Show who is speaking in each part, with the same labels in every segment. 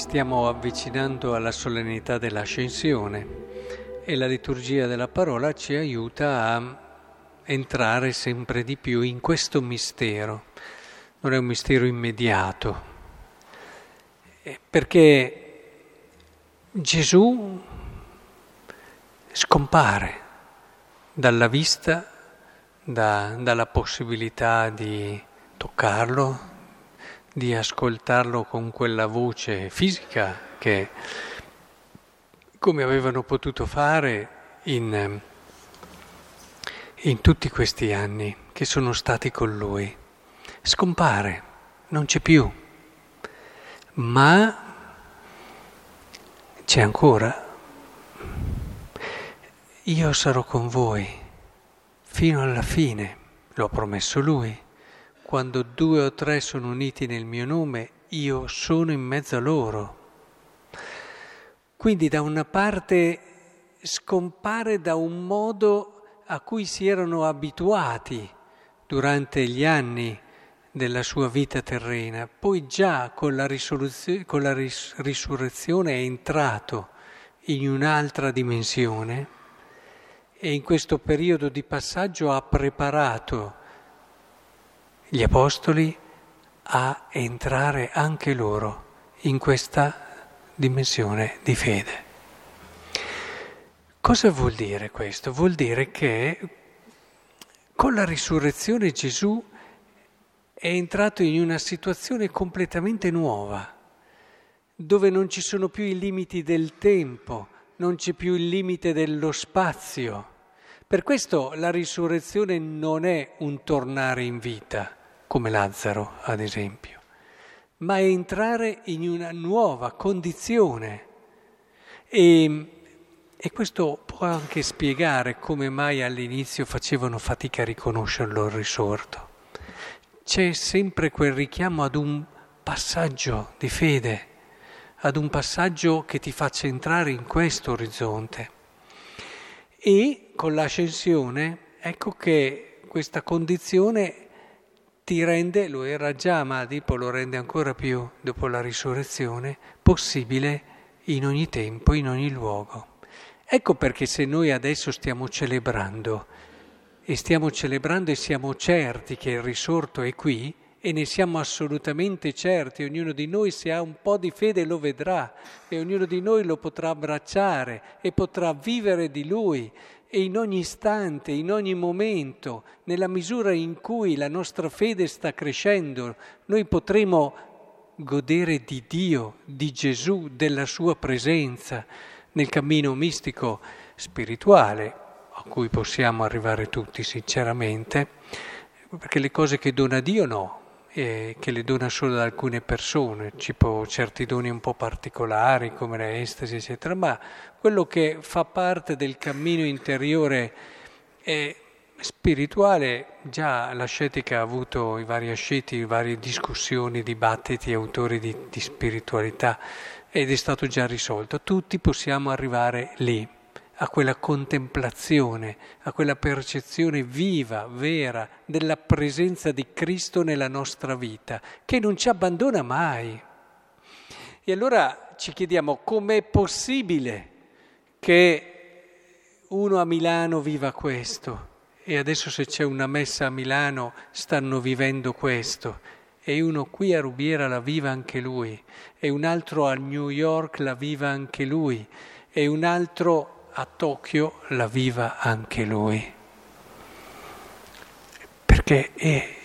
Speaker 1: stiamo avvicinando alla solennità dell'ascensione e la liturgia della parola ci aiuta a entrare sempre di più in questo mistero. Non è un mistero immediato, eh, perché Gesù scompare dalla vista, da, dalla possibilità di toccarlo, di ascoltarlo con quella voce fisica che, come avevano potuto fare in, in tutti questi anni che sono stati con lui. Scompare, non c'è più, ma c'è ancora. Io sarò con voi fino alla fine, lo ha promesso lui quando due o tre sono uniti nel mio nome, io sono in mezzo a loro. Quindi da una parte scompare da un modo a cui si erano abituati durante gli anni della sua vita terrena, poi già con la, con la ris- risurrezione è entrato in un'altra dimensione e in questo periodo di passaggio ha preparato gli apostoli a entrare anche loro in questa dimensione di fede. Cosa vuol dire questo? Vuol dire che con la risurrezione Gesù è entrato in una situazione completamente nuova, dove non ci sono più i limiti del tempo, non c'è più il limite dello spazio. Per questo la risurrezione non è un tornare in vita, come Lazzaro ad esempio, ma è entrare in una nuova condizione. E, e questo può anche spiegare come mai all'inizio facevano fatica a riconoscerlo il risorto. C'è sempre quel richiamo ad un passaggio di fede, ad un passaggio che ti faccia entrare in questo orizzonte. E con l'ascensione, ecco che questa condizione ti rende, lo era già, ma tipo lo rende ancora più dopo la risurrezione, possibile in ogni tempo, in ogni luogo. Ecco perché se noi adesso stiamo celebrando e stiamo celebrando e siamo certi che il risorto è qui e ne siamo assolutamente certi, ognuno di noi se ha un po' di fede lo vedrà e ognuno di noi lo potrà abbracciare e potrà vivere di lui e in ogni istante, in ogni momento, nella misura in cui la nostra fede sta crescendo, noi potremo godere di Dio, di Gesù, della sua presenza nel cammino mistico spirituale, a cui possiamo arrivare tutti sinceramente, perché le cose che dona Dio no, eh, che le dona solo ad alcune persone, tipo certi doni un po' particolari come l'estasi, eccetera, ma quello che fa parte del cammino interiore e spirituale, già l'ascetica ha avuto i vari asceti, varie discussioni, dibattiti, autori di, di spiritualità ed è stato già risolto. Tutti possiamo arrivare lì a quella contemplazione, a quella percezione viva, vera della presenza di Cristo nella nostra vita, che non ci abbandona mai. E allora ci chiediamo com'è possibile che uno a Milano viva questo? E adesso se c'è una messa a Milano stanno vivendo questo. E uno qui a Rubiera la viva anche lui. E un altro a New York la viva anche lui. E un altro a Tokyo la viva anche lui. Perché è,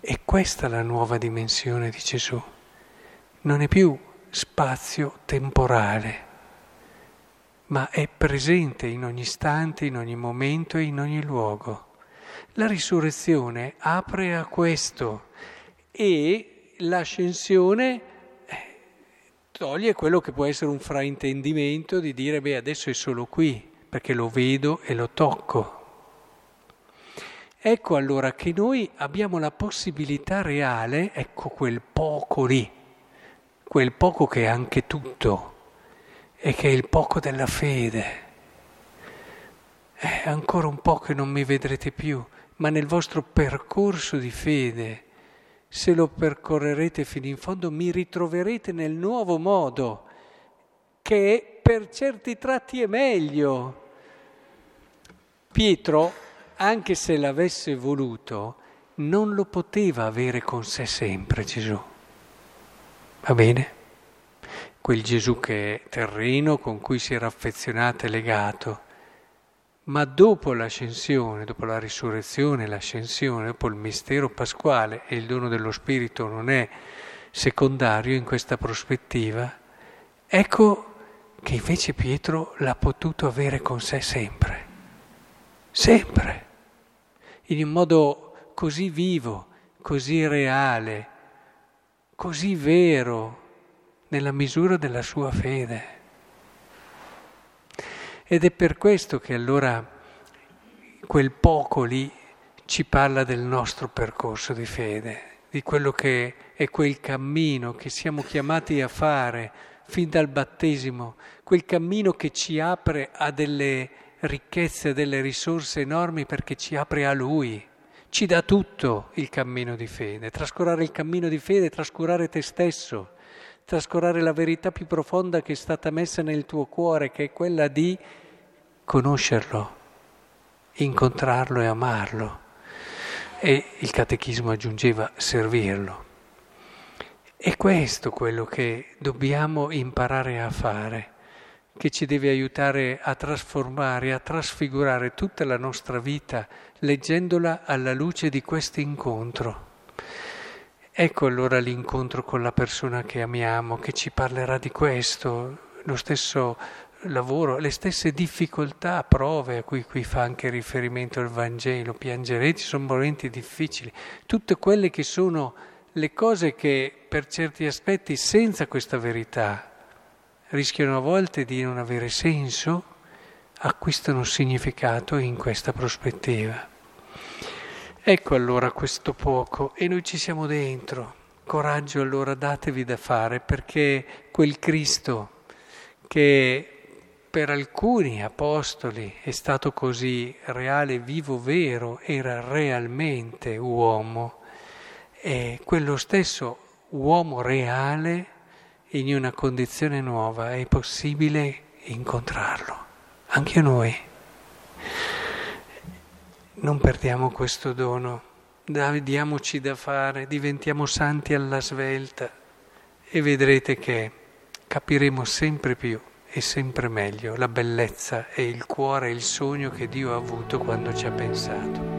Speaker 1: è questa la nuova dimensione di Gesù. Non è più spazio temporale, ma è presente in ogni istante, in ogni momento e in ogni luogo. La risurrezione apre a questo e l'ascensione toglie quello che può essere un fraintendimento di dire beh adesso è solo qui perché lo vedo e lo tocco. Ecco allora che noi abbiamo la possibilità reale, ecco quel poco lì, quel poco che è anche tutto e che è il poco della fede. È ancora un po' che non mi vedrete più, ma nel vostro percorso di fede se lo percorrerete fino in fondo, mi ritroverete nel nuovo modo, che per certi tratti è meglio. Pietro, anche se l'avesse voluto, non lo poteva avere con sé sempre Gesù. Va bene? Quel Gesù che è terreno, con cui si era affezionato e legato, ma dopo l'ascensione, dopo la risurrezione, l'ascensione, dopo il mistero pasquale e il dono dello Spirito non è secondario in questa prospettiva, ecco che invece Pietro l'ha potuto avere con sé sempre, sempre, in un modo così vivo, così reale, così vero, nella misura della sua fede. Ed è per questo che allora quel poco lì ci parla del nostro percorso di fede, di quello che è quel cammino che siamo chiamati a fare fin dal battesimo, quel cammino che ci apre a delle ricchezze, delle risorse enormi perché ci apre a Lui, ci dà tutto il cammino di fede. Trascurare il cammino di fede è trascurare te stesso, trascurare la verità più profonda che è stata messa nel tuo cuore, che è quella di conoscerlo, incontrarlo e amarlo. E il catechismo aggiungeva servirlo. È questo quello che dobbiamo imparare a fare, che ci deve aiutare a trasformare, a trasfigurare tutta la nostra vita leggendola alla luce di questo incontro. Ecco allora l'incontro con la persona che amiamo, che ci parlerà di questo, lo stesso lavoro, le stesse difficoltà, prove a cui qui fa anche riferimento il Vangelo, piangerete, sono momenti difficili, tutte quelle che sono le cose che per certi aspetti senza questa verità rischiano a volte di non avere senso, acquistano significato in questa prospettiva. Ecco allora questo poco e noi ci siamo dentro. Coraggio allora datevi da fare perché quel Cristo che per alcuni apostoli è stato così reale, vivo, vero, era realmente uomo. E quello stesso uomo reale in una condizione nuova è possibile incontrarlo, anche noi. Non perdiamo questo dono, diamoci da fare, diventiamo santi alla svelta e vedrete che capiremo sempre più e sempre meglio la bellezza e il cuore e il sogno che Dio ha avuto quando ci ha pensato.